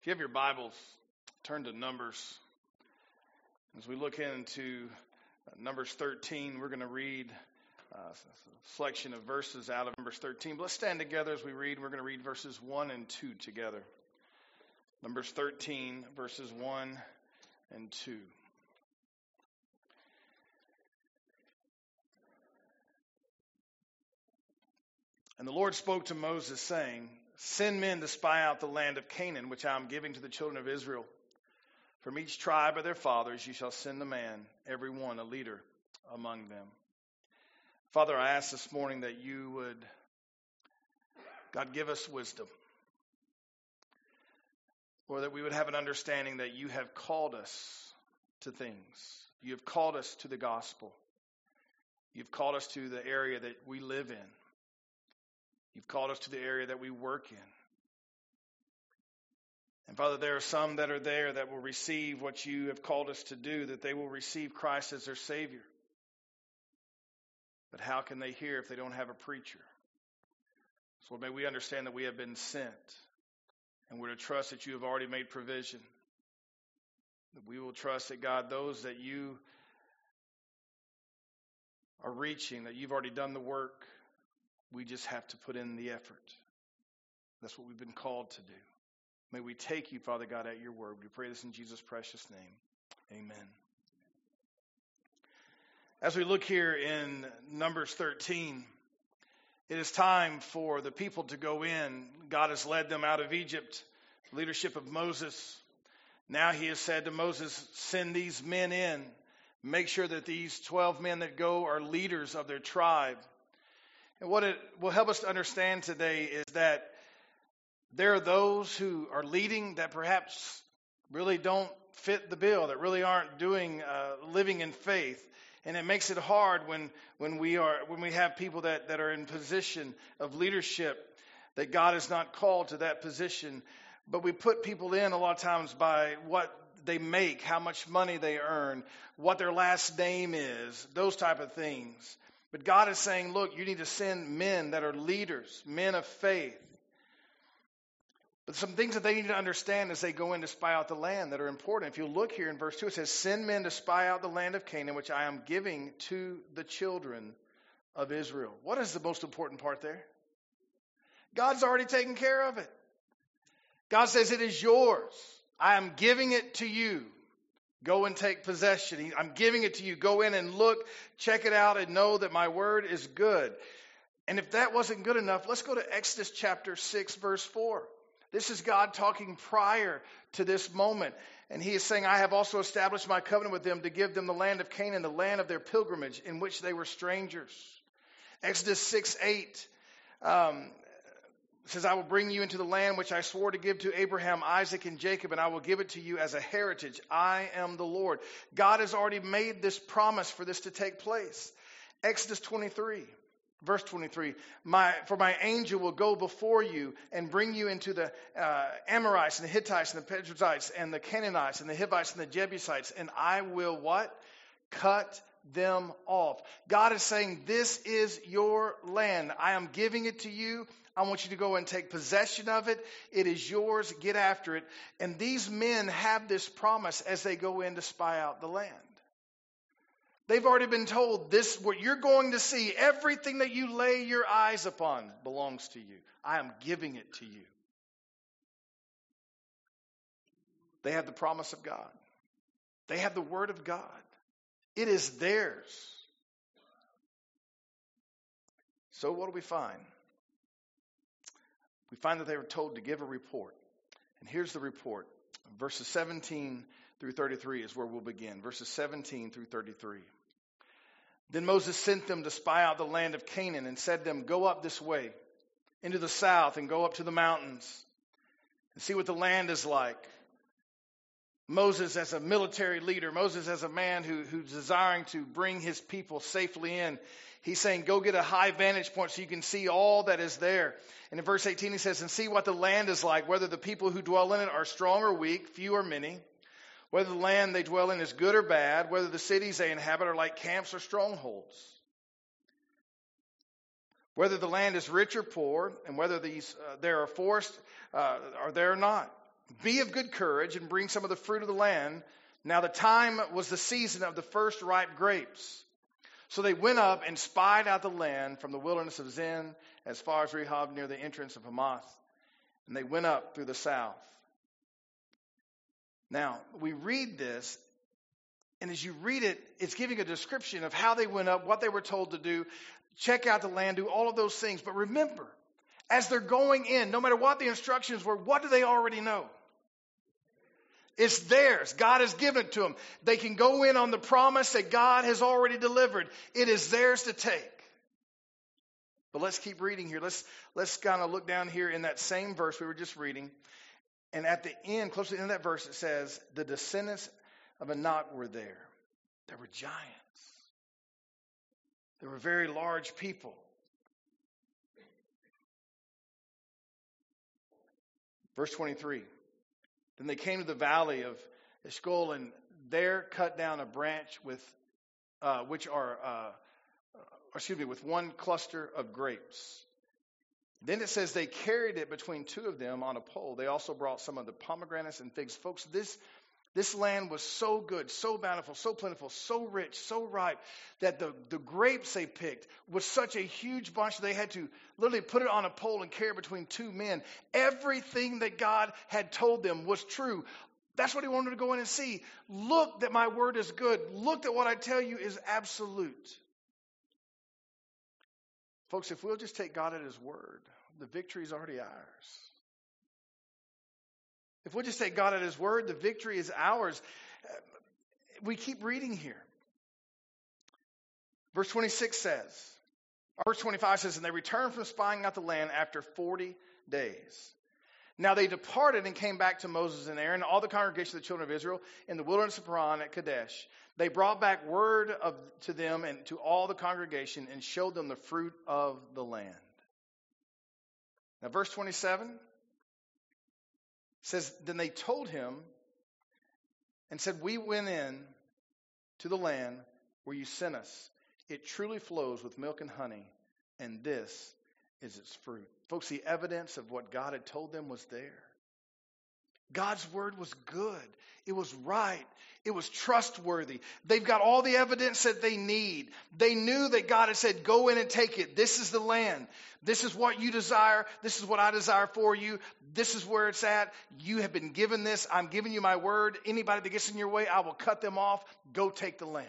If you have your Bibles, turn to Numbers. As we look into Numbers 13, we're going to read uh, a selection of verses out of Numbers 13. But let's stand together as we read. We're going to read verses 1 and 2 together. Numbers 13, verses 1 and 2. And the Lord spoke to Moses, saying, Send men to spy out the land of Canaan, which I am giving to the children of Israel. From each tribe of their fathers you shall send a man, every one a leader among them. Father, I ask this morning that you would, God, give us wisdom. Or that we would have an understanding that you have called us to things. You have called us to the gospel. You've called us to the area that we live in. You've called us to the area that we work in. And Father, there are some that are there that will receive what you have called us to do, that they will receive Christ as their Savior. But how can they hear if they don't have a preacher? So may we understand that we have been sent, and we're to trust that you have already made provision. That we will trust that, God, those that you are reaching, that you've already done the work, we just have to put in the effort. That's what we've been called to do. May we take you, Father God, at your word. We pray this in Jesus' precious name. Amen. As we look here in Numbers 13, it is time for the people to go in. God has led them out of Egypt, leadership of Moses. Now he has said to Moses, Send these men in. Make sure that these 12 men that go are leaders of their tribe. And what it will help us to understand today is that there are those who are leading that perhaps really don't fit the bill, that really aren't doing uh, living in faith. And it makes it hard when, when we are when we have people that, that are in position of leadership that God has not called to that position. But we put people in a lot of times by what they make, how much money they earn, what their last name is, those type of things. But God is saying, look, you need to send men that are leaders, men of faith. But some things that they need to understand as they go in to spy out the land that are important. If you look here in verse 2, it says, Send men to spy out the land of Canaan, which I am giving to the children of Israel. What is the most important part there? God's already taken care of it. God says, It is yours. I am giving it to you. Go and take possession. I'm giving it to you. Go in and look, check it out, and know that my word is good. And if that wasn't good enough, let's go to Exodus chapter 6, verse 4. This is God talking prior to this moment. And he is saying, I have also established my covenant with them to give them the land of Canaan, the land of their pilgrimage, in which they were strangers. Exodus 6 8. Um, says, I will bring you into the land which I swore to give to Abraham, Isaac, and Jacob, and I will give it to you as a heritage. I am the Lord. God has already made this promise for this to take place. Exodus 23, verse 23 my, For my angel will go before you and bring you into the uh, Amorites, and the Hittites, and the Perizzites, and the Canaanites, and the Hivites, and the Jebusites, and I will what? Cut them off. God is saying, This is your land. I am giving it to you. I want you to go and take possession of it. It is yours. Get after it. And these men have this promise as they go in to spy out the land. They've already been told this, what you're going to see, everything that you lay your eyes upon belongs to you. I am giving it to you. They have the promise of God, they have the word of God. It is theirs. So, what do we find? We find that they were told to give a report. And here's the report. Verses 17 through 33 is where we'll begin. Verses 17 through 33. Then Moses sent them to spy out the land of Canaan and said to them, Go up this way into the south and go up to the mountains and see what the land is like. Moses, as a military leader, Moses, as a man who, who's desiring to bring his people safely in, he's saying, Go get a high vantage point so you can see all that is there. And in verse 18, he says, And see what the land is like, whether the people who dwell in it are strong or weak, few or many, whether the land they dwell in is good or bad, whether the cities they inhabit are like camps or strongholds, whether the land is rich or poor, and whether these, uh, there are forests uh, or there are not. Be of good courage and bring some of the fruit of the land. Now the time was the season of the first ripe grapes. So they went up and spied out the land from the wilderness of Zin as far as Rehob near the entrance of Hamath. And they went up through the south. Now, we read this, and as you read it, it's giving a description of how they went up, what they were told to do, check out the land, do all of those things. But remember, as they're going in, no matter what the instructions were, what do they already know? It's theirs. God has given it to them. They can go in on the promise that God has already delivered. It is theirs to take. But let's keep reading here. Let's let's kind of look down here in that same verse we were just reading. And at the end, close to the end of that verse, it says, The descendants of Anak were there. There were giants. There were very large people. Verse 23. Then they came to the valley of Eshcol and there cut down a branch with, uh, which are, uh, excuse me, with one cluster of grapes. Then it says they carried it between two of them on a pole. They also brought some of the pomegranates and figs. Folks, this this land was so good, so bountiful, so plentiful, so rich, so ripe that the, the grapes they picked was such a huge bunch they had to literally put it on a pole and carry it between two men. Everything that God had told them was true. That's what he wanted to go in and see. Look that my word is good. Look that what I tell you is absolute. Folks, if we'll just take God at his word, the victory is already ours. If we'll just take God at His word, the victory is ours. We keep reading here. Verse 26 says, verse 25 says, And they returned from spying out the land after 40 days. Now they departed and came back to Moses and Aaron, all the congregation of the children of Israel, in the wilderness of Paran at Kadesh. They brought back word of, to them and to all the congregation and showed them the fruit of the land. Now, verse 27 says, Then they told him and said, We went in to the land where you sent us. It truly flows with milk and honey, and this is its fruit. Folks, the evidence of what God had told them was there. God's word was good. It was right. It was trustworthy. They've got all the evidence that they need. They knew that God had said, Go in and take it. This is the land. This is what you desire. This is what I desire for you. This is where it's at. You have been given this. I'm giving you my word. Anybody that gets in your way, I will cut them off. Go take the land.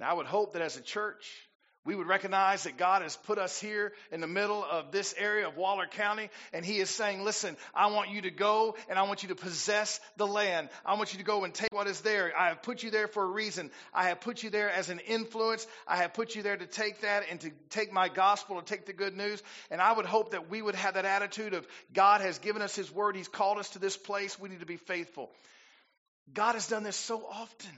Now, I would hope that as a church, we would recognize that God has put us here in the middle of this area of Waller County, and He is saying, Listen, I want you to go and I want you to possess the land. I want you to go and take what is there. I have put you there for a reason. I have put you there as an influence. I have put you there to take that and to take my gospel, to take the good news. And I would hope that we would have that attitude of God has given us His word, He's called us to this place. We need to be faithful. God has done this so often.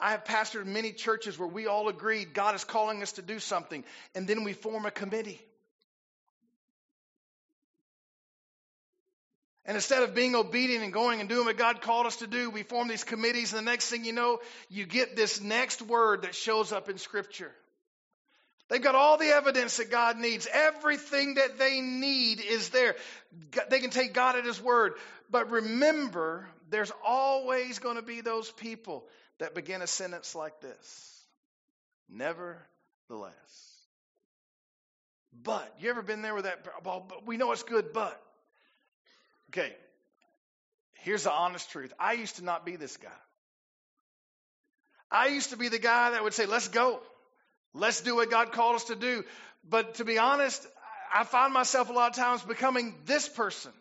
I have pastored many churches where we all agreed God is calling us to do something, and then we form a committee. And instead of being obedient and going and doing what God called us to do, we form these committees, and the next thing you know, you get this next word that shows up in Scripture. They've got all the evidence that God needs. Everything that they need is there. They can take God at His word. But remember, there's always going to be those people that begin a sentence like this Nevertheless. But, you ever been there with that? Well, we know it's good, but. Okay, here's the honest truth. I used to not be this guy. I used to be the guy that would say, let's go. Let's do what God called us to do. But to be honest, I find myself a lot of times becoming this person.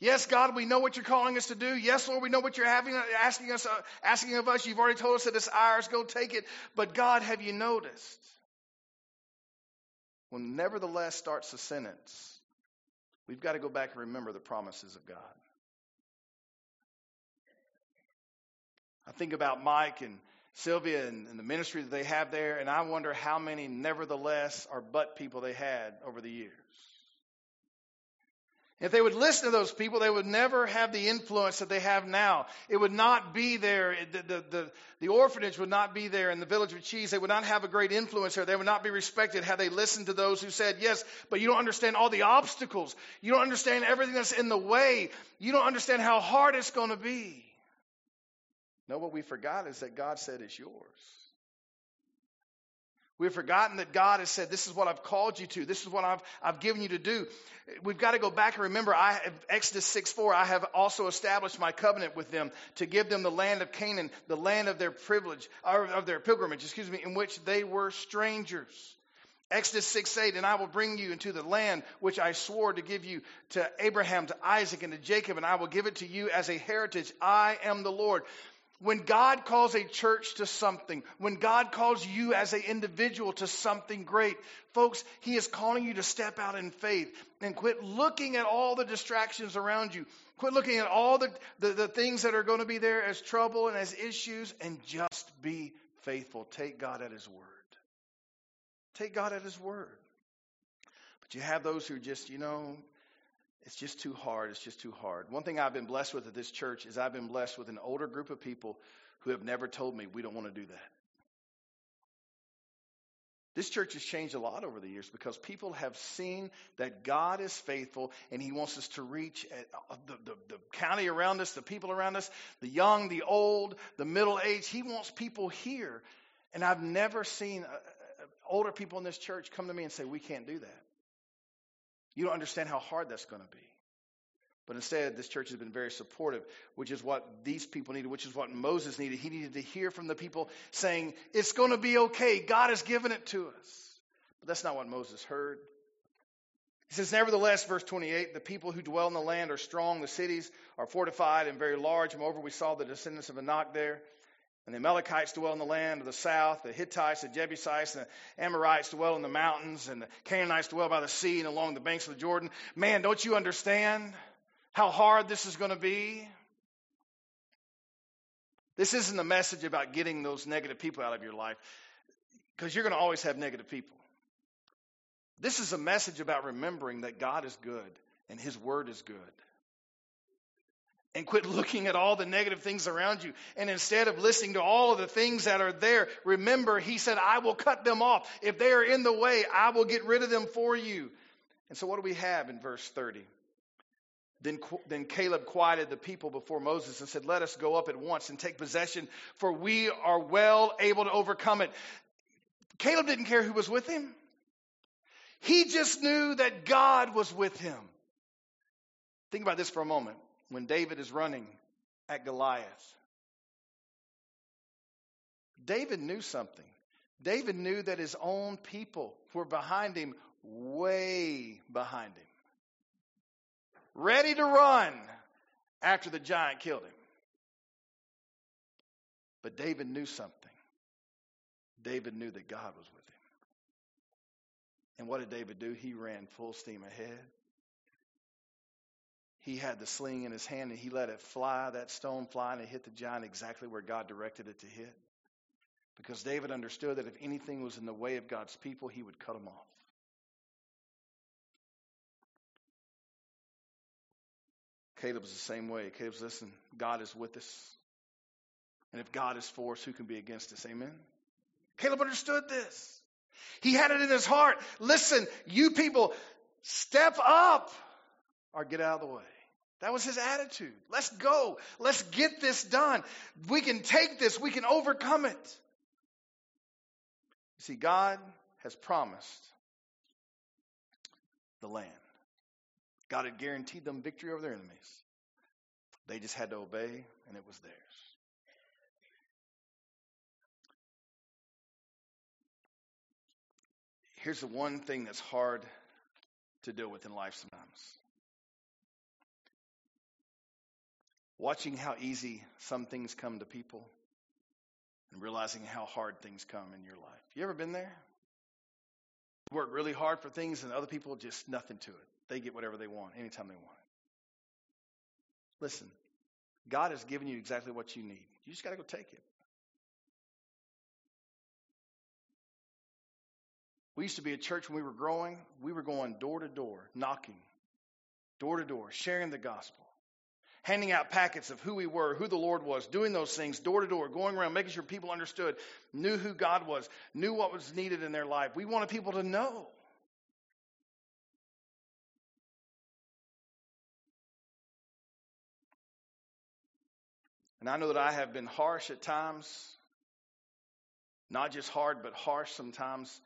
Yes, God, we know what you're calling us to do. Yes, Lord, we know what you're having, asking us, uh, asking of us. You've already told us that it's ours. Go take it. But God, have you noticed? When nevertheless starts the sentence, we've got to go back and remember the promises of God. I think about Mike and Sylvia and, and the ministry that they have there, and I wonder how many nevertheless or but people they had over the years. If they would listen to those people, they would never have the influence that they have now. It would not be there. The, the, the, the, orphanage would not be there in the village of cheese. They would not have a great influence there. They would not be respected had they listened to those who said, yes, but you don't understand all the obstacles. You don't understand everything that's in the way. You don't understand how hard it's going to be. No, what we forgot is that God said it's yours. We've forgotten that God has said, This is what I've called you to. This is what I've, I've given you to do. We've got to go back and remember, I have, Exodus 6 4, I have also established my covenant with them to give them the land of Canaan, the land of their privilege, or of their pilgrimage, excuse me, in which they were strangers. Exodus 6 8, and I will bring you into the land which I swore to give you to Abraham, to Isaac, and to Jacob, and I will give it to you as a heritage. I am the Lord. When God calls a church to something, when God calls you as an individual to something great, folks, He is calling you to step out in faith and quit looking at all the distractions around you. Quit looking at all the, the, the things that are going to be there as trouble and as issues and just be faithful. Take God at His word. Take God at His word. But you have those who just, you know, it's just too hard. It's just too hard. One thing I've been blessed with at this church is I've been blessed with an older group of people who have never told me we don't want to do that. This church has changed a lot over the years because people have seen that God is faithful and He wants us to reach uh, the, the, the, county around us, the people around us, the young, the old, the middle aged. He wants people here. And I've never seen uh, uh, older people in this church come to me and say, We can't do that. You don't understand how hard that's going to be. But instead, this church has been very supportive, which is what these people needed, which is what Moses needed. He needed to hear from the people saying, It's going to be okay. God has given it to us. But that's not what Moses heard. He says, Nevertheless, verse 28, the people who dwell in the land are strong, the cities are fortified and very large. Moreover, we saw the descendants of Anak there. And the Amalekites dwell in the land of the south, the Hittites, the Jebusites, and the Amorites dwell in the mountains, and the Canaanites dwell by the sea and along the banks of the Jordan. Man, don't you understand how hard this is going to be? This isn't a message about getting those negative people out of your life, because you're going to always have negative people. This is a message about remembering that God is good and His Word is good and quit looking at all the negative things around you. And instead of listening to all of the things that are there, remember, he said, I will cut them off. If they are in the way, I will get rid of them for you. And so, what do we have in verse 30? Then, then Caleb quieted the people before Moses and said, Let us go up at once and take possession, for we are well able to overcome it. Caleb didn't care who was with him, he just knew that God was with him. Think about this for a moment when David is running at Goliath. David knew something. David knew that his own people were behind him, way behind him, ready to run after the giant killed him. But David knew something. David knew that God was with him. And what did David do? He ran full steam ahead he had the sling in his hand and he let it fly, that stone fly, and it hit the giant exactly where God directed it to hit. Because David understood that if anything was in the way of God's people, he would cut them off. Caleb's the same way. Caleb's, listen, God is with us. And if God is for us, who can be against us? Amen? Caleb understood this. He had it in his heart. Listen, you people, step up or get out of the way. That was his attitude. Let's go. Let's get this done. We can take this. We can overcome it. You see, God has promised the land. God had guaranteed them victory over their enemies. They just had to obey, and it was theirs. Here's the one thing that's hard to deal with in life sometimes watching how easy some things come to people and realizing how hard things come in your life. You ever been there? Work really hard for things and other people just nothing to it. They get whatever they want anytime they want. Listen, God has given you exactly what you need. You just got to go take it. We used to be a church when we were growing, we were going door to door, knocking, door to door, sharing the gospel, handing out packets of who we were, who the Lord was, doing those things door to door, going around, making sure people understood, knew who God was, knew what was needed in their life. We wanted people to know. And I know that I have been harsh at times, not just hard, but harsh sometimes.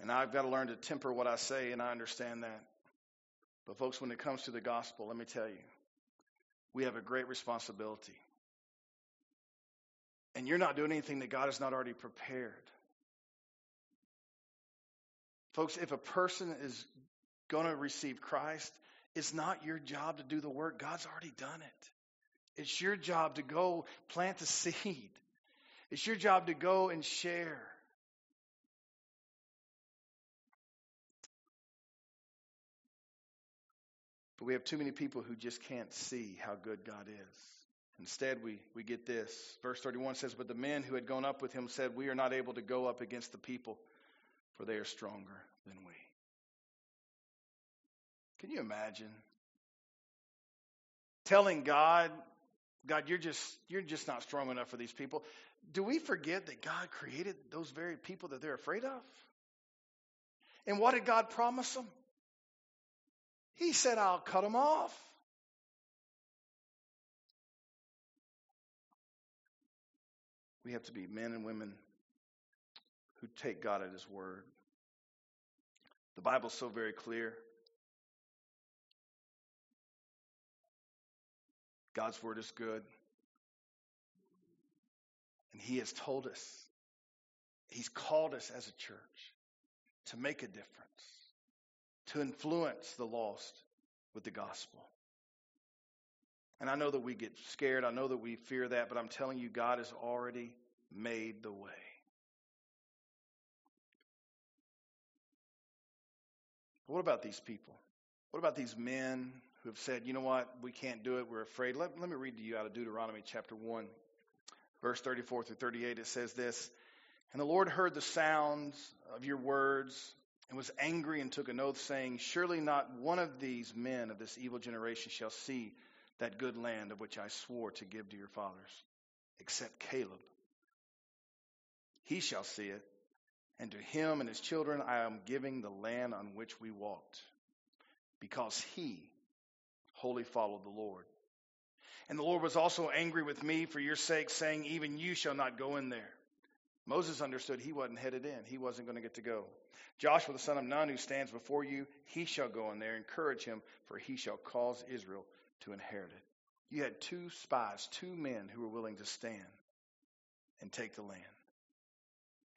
And I've got to learn to temper what I say, and I understand that. But, folks, when it comes to the gospel, let me tell you, we have a great responsibility. And you're not doing anything that God has not already prepared. Folks, if a person is going to receive Christ, it's not your job to do the work. God's already done it. It's your job to go plant the seed. It's your job to go and share. But we have too many people who just can't see how good God is. Instead, we, we get this. Verse 31 says, But the men who had gone up with him said, We are not able to go up against the people, for they are stronger than we. Can you imagine? Telling God, God, you're just you're just not strong enough for these people. Do we forget that God created those very people that they're afraid of? And what did God promise them? He said, I'll cut them off. We have to be men and women who take God at His word. The Bible's so very clear. God's word is good. And He has told us, He's called us as a church to make a difference to influence the lost with the gospel. And I know that we get scared. I know that we fear that, but I'm telling you, God has already made the way. What about these people? What about these men who have said, you know what, we can't do it, we're afraid? Let, let me read to you out of Deuteronomy chapter 1, verse 34 through 38. It says this And the Lord heard the sounds of your words and was angry and took an oath, saying, Surely not one of these men of this evil generation shall see that good land of which I swore to give to your fathers, except Caleb. He shall see it, and to him and his children I am giving the land on which we walked, because he wholly followed the Lord. And the Lord was also angry with me for your sake, saying, Even you shall not go in there. Moses understood he wasn't headed in, he wasn't going to get to go. Joshua the son of Nun, who stands before you, he shall go in there. Encourage him, for he shall cause Israel to inherit it. You had two spies, two men who were willing to stand and take the land.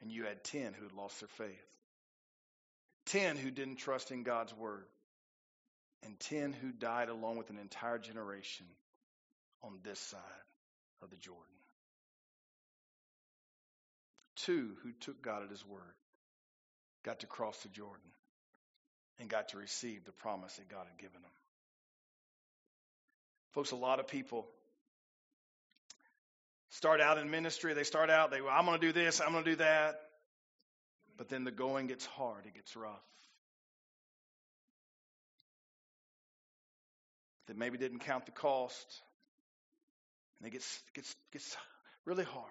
And you had ten who had lost their faith. Ten who didn't trust in God's word. And ten who died along with an entire generation on this side of the Jordan. Two who took God at his word got to cross the Jordan and got to receive the promise that God had given them. Folks, a lot of people start out in ministry, they start out, they, well, I'm going to do this, I'm going to do that. But then the going gets hard, it gets rough. They maybe didn't count the cost. And it gets, gets, gets really hard.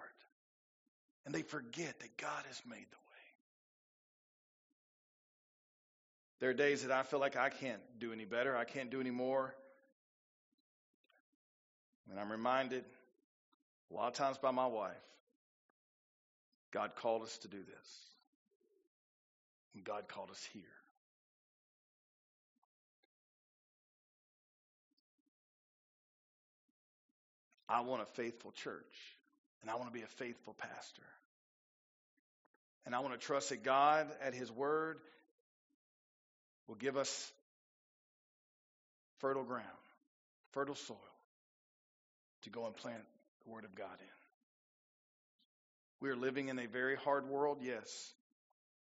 And they forget that God has made the way. There are days that I feel like I can't do any better, I can't do any more. And I'm reminded a lot of times by my wife God called us to do this. And God called us here. I want a faithful church, and I want to be a faithful pastor. And I want to trust that God, at His Word, will give us fertile ground, fertile soil to go and plant the Word of God in. We are living in a very hard world, yes,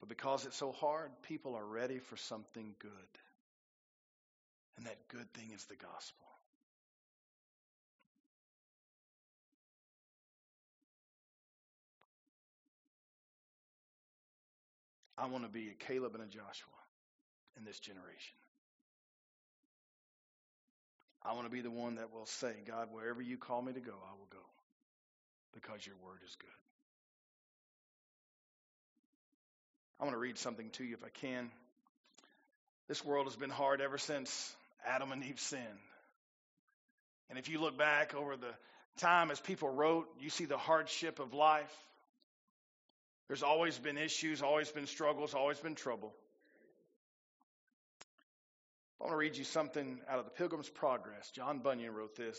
but because it's so hard, people are ready for something good. And that good thing is the gospel. I want to be a Caleb and a Joshua in this generation. I want to be the one that will say, God, wherever you call me to go, I will go because your word is good. I want to read something to you if I can. This world has been hard ever since Adam and Eve sinned. And if you look back over the time as people wrote, you see the hardship of life. There's always been issues, always been struggles, always been trouble. I want to read you something out of the Pilgrim's Progress. John Bunyan wrote this.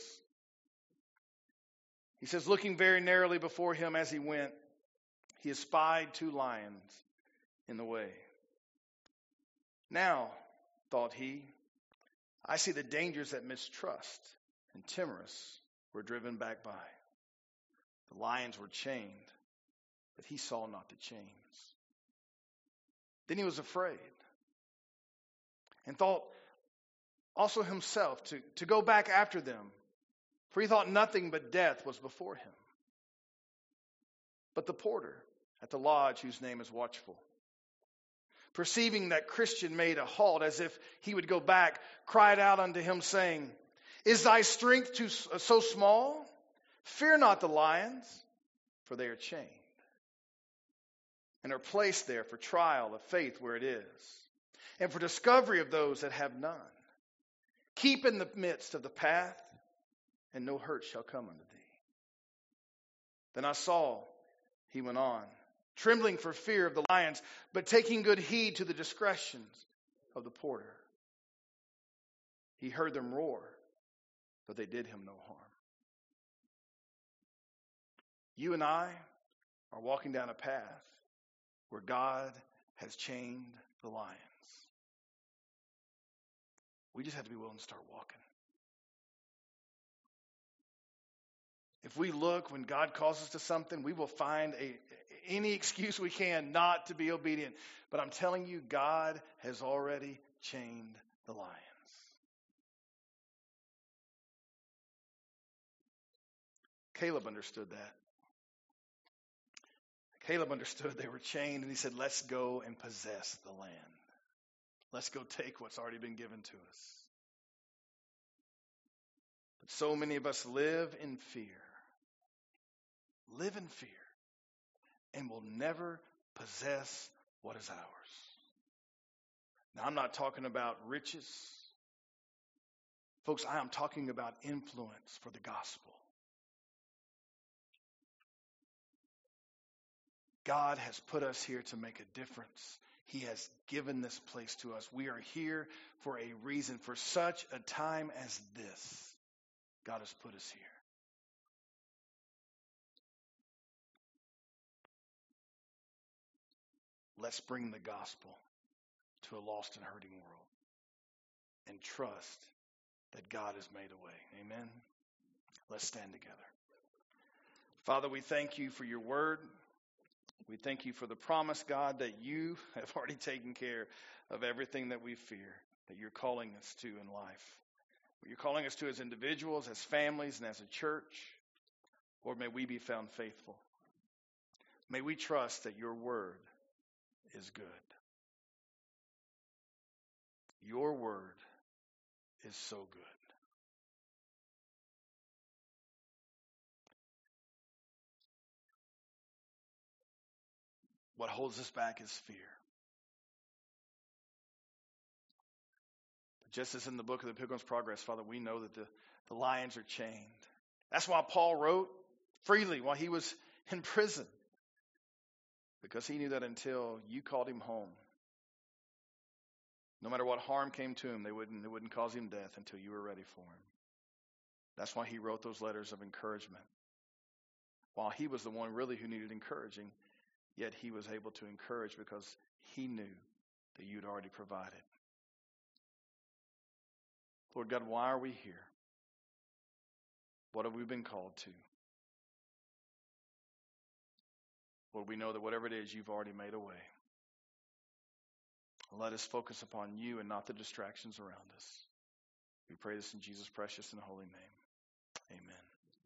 He says, Looking very narrowly before him as he went, he espied two lions in the way. Now, thought he, I see the dangers that mistrust and timorous were driven back by. The lions were chained, but he saw not the chains. Then he was afraid and thought also himself to, to go back after them, for he thought nothing but death was before him. But the porter at the lodge, whose name is Watchful, perceiving that Christian made a halt as if he would go back, cried out unto him, saying, Is thy strength too, so small? Fear not the lions, for they are chained, and are placed there for trial of faith where it is, and for discovery of those that have none. Keep in the midst of the path, and no hurt shall come unto thee. Then I saw, he went on, trembling for fear of the lions, but taking good heed to the discretions of the porter. He heard them roar, but they did him no harm. You and I are walking down a path where God has chained the lions. We just have to be willing to start walking. If we look when God calls us to something, we will find a, any excuse we can not to be obedient. But I'm telling you, God has already chained the lions. Caleb understood that. Caleb understood they were chained, and he said, Let's go and possess the land. Let's go take what's already been given to us. But so many of us live in fear. Live in fear and will never possess what is ours. Now, I'm not talking about riches. Folks, I am talking about influence for the gospel. God has put us here to make a difference. He has given this place to us. We are here for a reason, for such a time as this. God has put us here. Let's bring the gospel to a lost and hurting world and trust that God has made a way. Amen. Let's stand together. Father, we thank you for your word. We thank you for the promise, God, that you have already taken care of everything that we fear, that you're calling us to in life. What you're calling us to as individuals, as families, and as a church. Lord, may we be found faithful. May we trust that your word is good. Your word is so good. What holds us back is fear. But just as in the book of the Pilgrim's Progress, Father, we know that the, the lions are chained. That's why Paul wrote freely while he was in prison. Because he knew that until you called him home, no matter what harm came to him, they wouldn't, it wouldn't cause him death until you were ready for him. That's why he wrote those letters of encouragement. While he was the one really who needed encouraging, Yet he was able to encourage because he knew that you'd already provided. Lord God, why are we here? What have we been called to? Lord, we know that whatever it is, you've already made a way. Let us focus upon you and not the distractions around us. We pray this in Jesus' precious and holy name. Amen.